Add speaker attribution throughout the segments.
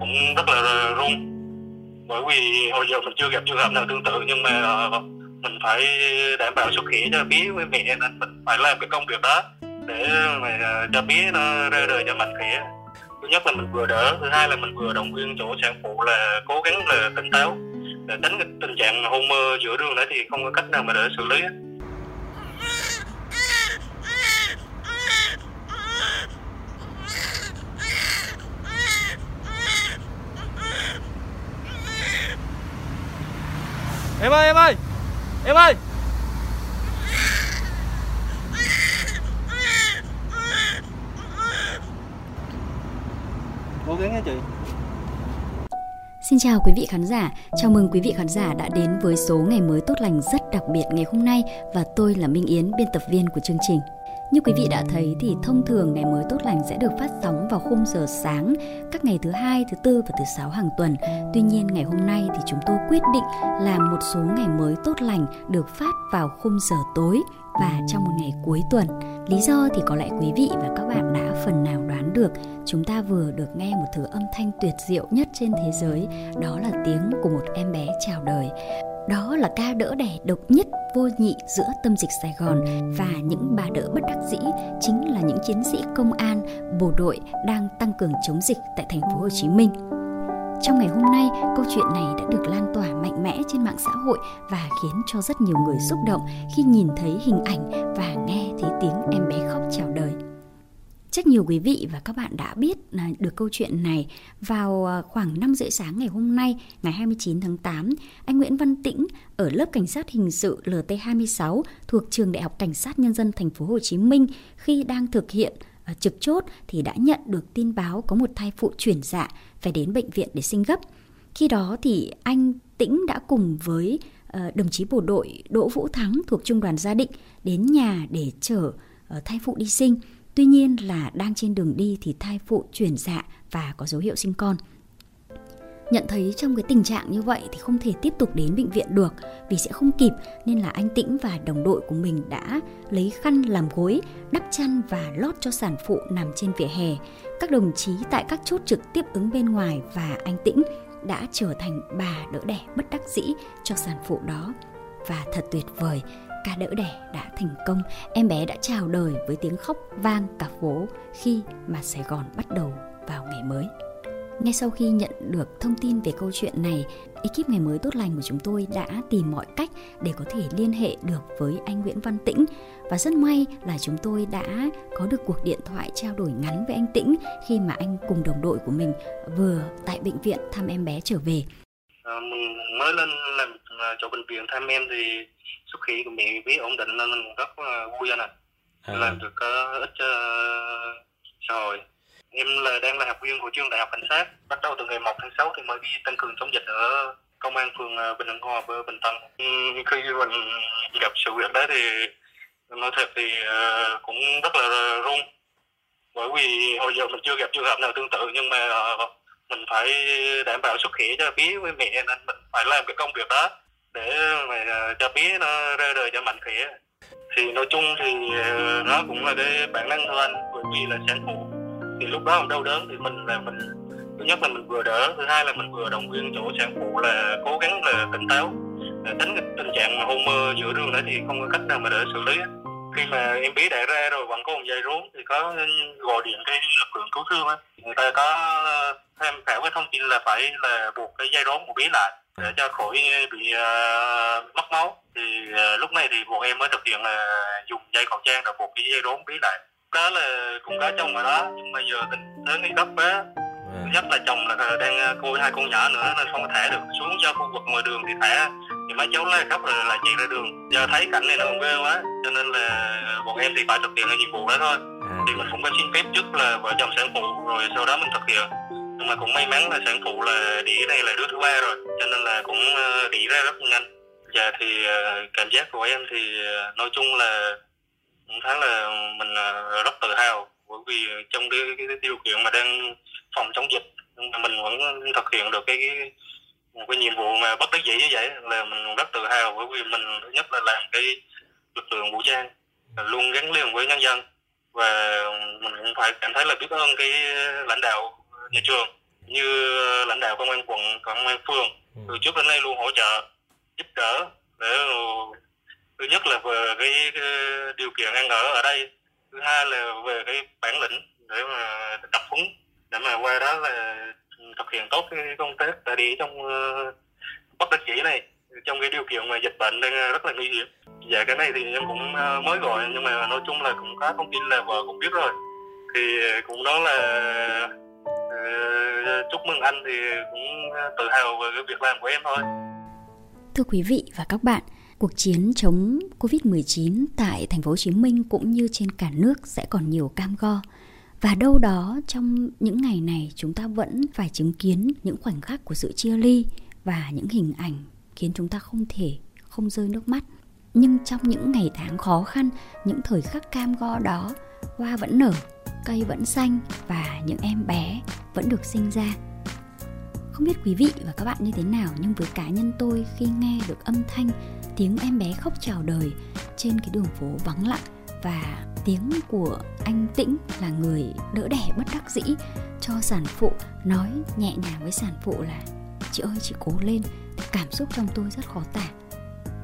Speaker 1: cũng rất là run. Bởi vì hồi giờ mình chưa gặp trường hợp nào tương tự, nhưng mà ờ, mình phải đảm bảo sức khỏe cho bé với mẹ, nên mình phải làm cái công việc đó để mà ờ, cho bé nó ra đời cho mạnh khỏe. Thứ nhất là mình vừa đỡ, thứ hai là mình vừa động viên chỗ sản phụ là cố gắng là tỉnh táo, để tránh cái tình trạng hôn mơ giữa đường đấy thì không có cách nào mà để xử lý
Speaker 2: Em ơi em ơi. Em ơi. Cố gắng nha chị.
Speaker 3: Xin chào quý vị khán giả, chào mừng quý vị khán giả đã đến với số ngày mới tốt lành rất đặc biệt ngày hôm nay và tôi là Minh Yến, biên tập viên của chương trình. Như quý vị đã thấy thì thông thường ngày mới tốt lành sẽ được phát sóng vào khung giờ sáng các ngày thứ hai, thứ tư và thứ sáu hàng tuần. Tuy nhiên ngày hôm nay thì chúng tôi quyết định làm một số ngày mới tốt lành được phát vào khung giờ tối và trong một ngày cuối tuần. Lý do thì có lẽ quý vị và các bạn đã phần nào đoán được, chúng ta vừa được nghe một thứ âm thanh tuyệt diệu nhất trên thế giới, đó là tiếng của một em bé chào đời. Đó là ca đỡ đẻ độc nhất vô nhị giữa tâm dịch Sài Gòn và những bà đỡ bất đắc dĩ chính là những chiến sĩ công an, bộ đội đang tăng cường chống dịch tại thành phố Hồ Chí Minh. Trong ngày hôm nay, câu chuyện này đã được lan tỏa mạnh mẽ trên mạng xã hội và khiến cho rất nhiều người xúc động khi nhìn thấy hình ảnh và nghe thấy tiếng em bé khóc chào đời. Chắc nhiều quý vị và các bạn đã biết là được câu chuyện này vào à, khoảng 5 rưỡi sáng ngày hôm nay, ngày 29 tháng 8, anh Nguyễn Văn Tĩnh ở lớp cảnh sát hình sự LT26 thuộc trường Đại học Cảnh sát Nhân dân thành phố Hồ Chí Minh khi đang thực hiện à, trực chốt thì đã nhận được tin báo có một thai phụ chuyển dạ phải đến bệnh viện để sinh gấp. Khi đó thì anh Tĩnh đã cùng với à, đồng chí bộ đội Đỗ Vũ Thắng thuộc Trung đoàn Gia Định đến nhà để chở thai phụ đi sinh. Tuy nhiên là đang trên đường đi thì thai phụ chuyển dạ và có dấu hiệu sinh con. Nhận thấy trong cái tình trạng như vậy thì không thể tiếp tục đến bệnh viện được vì sẽ không kịp nên là anh Tĩnh và đồng đội của mình đã lấy khăn làm gối, đắp chăn và lót cho sản phụ nằm trên vỉa hè. Các đồng chí tại các chốt trực tiếp ứng bên ngoài và anh Tĩnh đã trở thành bà đỡ đẻ bất đắc dĩ cho sản phụ đó. Và thật tuyệt vời, ca đỡ đẻ đã thành công, em bé đã chào đời với tiếng khóc vang cả phố khi mà Sài Gòn bắt đầu vào ngày mới. Ngay sau khi nhận được thông tin về câu chuyện này, ekip ngày mới tốt lành của chúng tôi đã tìm mọi cách để có thể liên hệ được với anh Nguyễn Văn Tĩnh và rất may là chúng tôi đã có được cuộc điện thoại trao đổi ngắn với anh Tĩnh khi mà anh cùng đồng đội của mình vừa tại bệnh viện thăm em bé trở về.
Speaker 1: À, mình mới lên làm chỗ bệnh viện thăm em thì sức khỏe của mẹ bé ổn định nên mình rất là vui anh ạ. À. Làm được có ích cho xã hội. Em là đang là học viên của trường đại học cảnh sát. Bắt đầu từ ngày 1 tháng 6 thì mới đi tăng cường chống dịch ở công an phường ờ, Bình Hưng Hòa Bình Tân. Khi mình gặp sự việc đó thì nói thật thì ờ, cũng rất là run. Bởi vì hồi giờ mình chưa gặp trường hợp nào tương tự nhưng mà ờ, mình phải đảm bảo sức khỏe cho bé với mẹ nên mình phải làm cái công việc đó để mà ờ, cho bé nó ra đời cho mạnh khỏe. Thì nói chung thì ờ, nó cũng là cái bản năng thôi anh, bởi vì là sản phụ. Thì lúc đó mình đau đớn thì mình là mình, thứ nhất là mình vừa đỡ, thứ hai là mình vừa động viên chỗ sản phụ là cố gắng là tỉnh táo, là tránh cái tình trạng mà hôn mơ giữa đường đấy thì không có cách nào mà để xử lý. Khi mà em bé đẻ ra rồi, vẫn có một dây rốn thì có gọi điện cái lực lượng cứu thương á. Người ta có ờ, tham khảo cái thông tin là phải là buộc cái dây rốn của bé lại để cho khỏi bị uh, mất máu. Thì uh, lúc này thì bọn em mới thực hiện là dùng dây khẩu trang để buộc cái dây rốn bé lại. Đó là cũng có chồng rồi đó nhưng mà giờ tình thế nguy cấp quá thứ nhất là chồng là đang côi hai con nhỏ nữa nên không thả được. Xuống cho khu vực ngoài đường thì thả. Thì mấy cháu la khóc rồi là chạy ra đường. Giờ thấy cảnh này nó còn ghê quá cho nên là bọn em thì phải thực hiện cái nhiệm vụ đó thôi. À. thì mình cũng có xin phép trước là vợ chồng sản phụ rồi sau đó mình thực hiện nhưng mà cũng may mắn là sản phụ là đĩ này là đứa thứ ba rồi cho nên là cũng ờ, đĩ ra rất nhanh. Và thì ờ, cảm giác của em thì ờ, nói chung là thấy là mình rất tự hào bởi vì trong cái, cái, cái điều kiện mà đang phòng chống dịch nhưng mà mình vẫn thực hiện được cái, cái một cái nhiệm vụ mà bất đắc dĩ như vậy là mình rất tự hào bởi vì mình thứ nhất là làm cái lực lượng vũ trang luôn gắn liền với nhân dân. Và mình cũng phải cảm thấy là biết ơn cái lãnh đạo nhà trường như lãnh đạo công an quận công an phường. Ừ. từ trước đến nay luôn hỗ trợ giúp đỡ để thứ nhất là về cái, điều kiện ăn ở ở đây thứ hai là về cái bản lĩnh để mà tập huấn để mà qua đó là thực hiện tốt cái công tác tại đi trong uh, bất đắc chỉ này. Trong cái điều kiện mà dịch bệnh đang rất là nguy hiểm. Dạ cái này thì em cũng uh, mới gọi nhưng mà nói chung là cũng có thông tin là vợ cũng biết rồi. Thì cũng đó là Ờ, chúc mừng anh thì cũng ờ, tự hào về cái việc làm của em thôi
Speaker 3: thưa quý vị và các bạn cuộc chiến chống Covid-19 tại thành phố Hồ Chí Minh cũng như trên cả nước sẽ còn nhiều cam go. Và đâu đó trong những ngày này chúng ta vẫn phải chứng kiến những khoảnh khắc của sự chia ly và những hình ảnh khiến chúng ta không thể không rơi nước mắt. Nhưng trong những ngày tháng khó khăn, những thời khắc cam go đó, hoa vẫn nở, cây vẫn xanh và những em bé vẫn được sinh ra. Không biết quý vị và các bạn như thế nào, nhưng với cá nhân tôi khi nghe được âm thanh, tiếng em bé khóc chào đời trên cái đường phố vắng lặng và tiếng của anh Tĩnh là người đỡ đẻ bất đắc dĩ cho sản phụ, nói nhẹ nhàng với sản phụ là, chị ơi, chị cố lên. Cảm xúc trong tôi rất khó tả.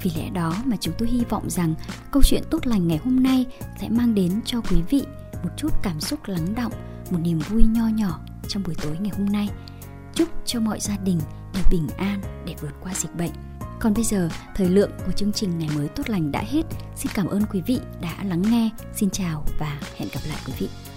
Speaker 3: Vì lẽ đó mà chúng tôi hy vọng rằng câu chuyện tốt lành ngày hôm nay sẽ mang đến cho quý vị một chút cảm xúc lắng động một niềm vui nho nhỏ trong buổi tối ngày hôm nay chúc cho mọi gia đình đều bình an để vượt qua dịch bệnh. Còn bây giờ, thời lượng của chương trình Ngày mới tốt lành đã hết. Xin cảm ơn quý vị đã lắng nghe. Xin chào và hẹn gặp lại quý vị.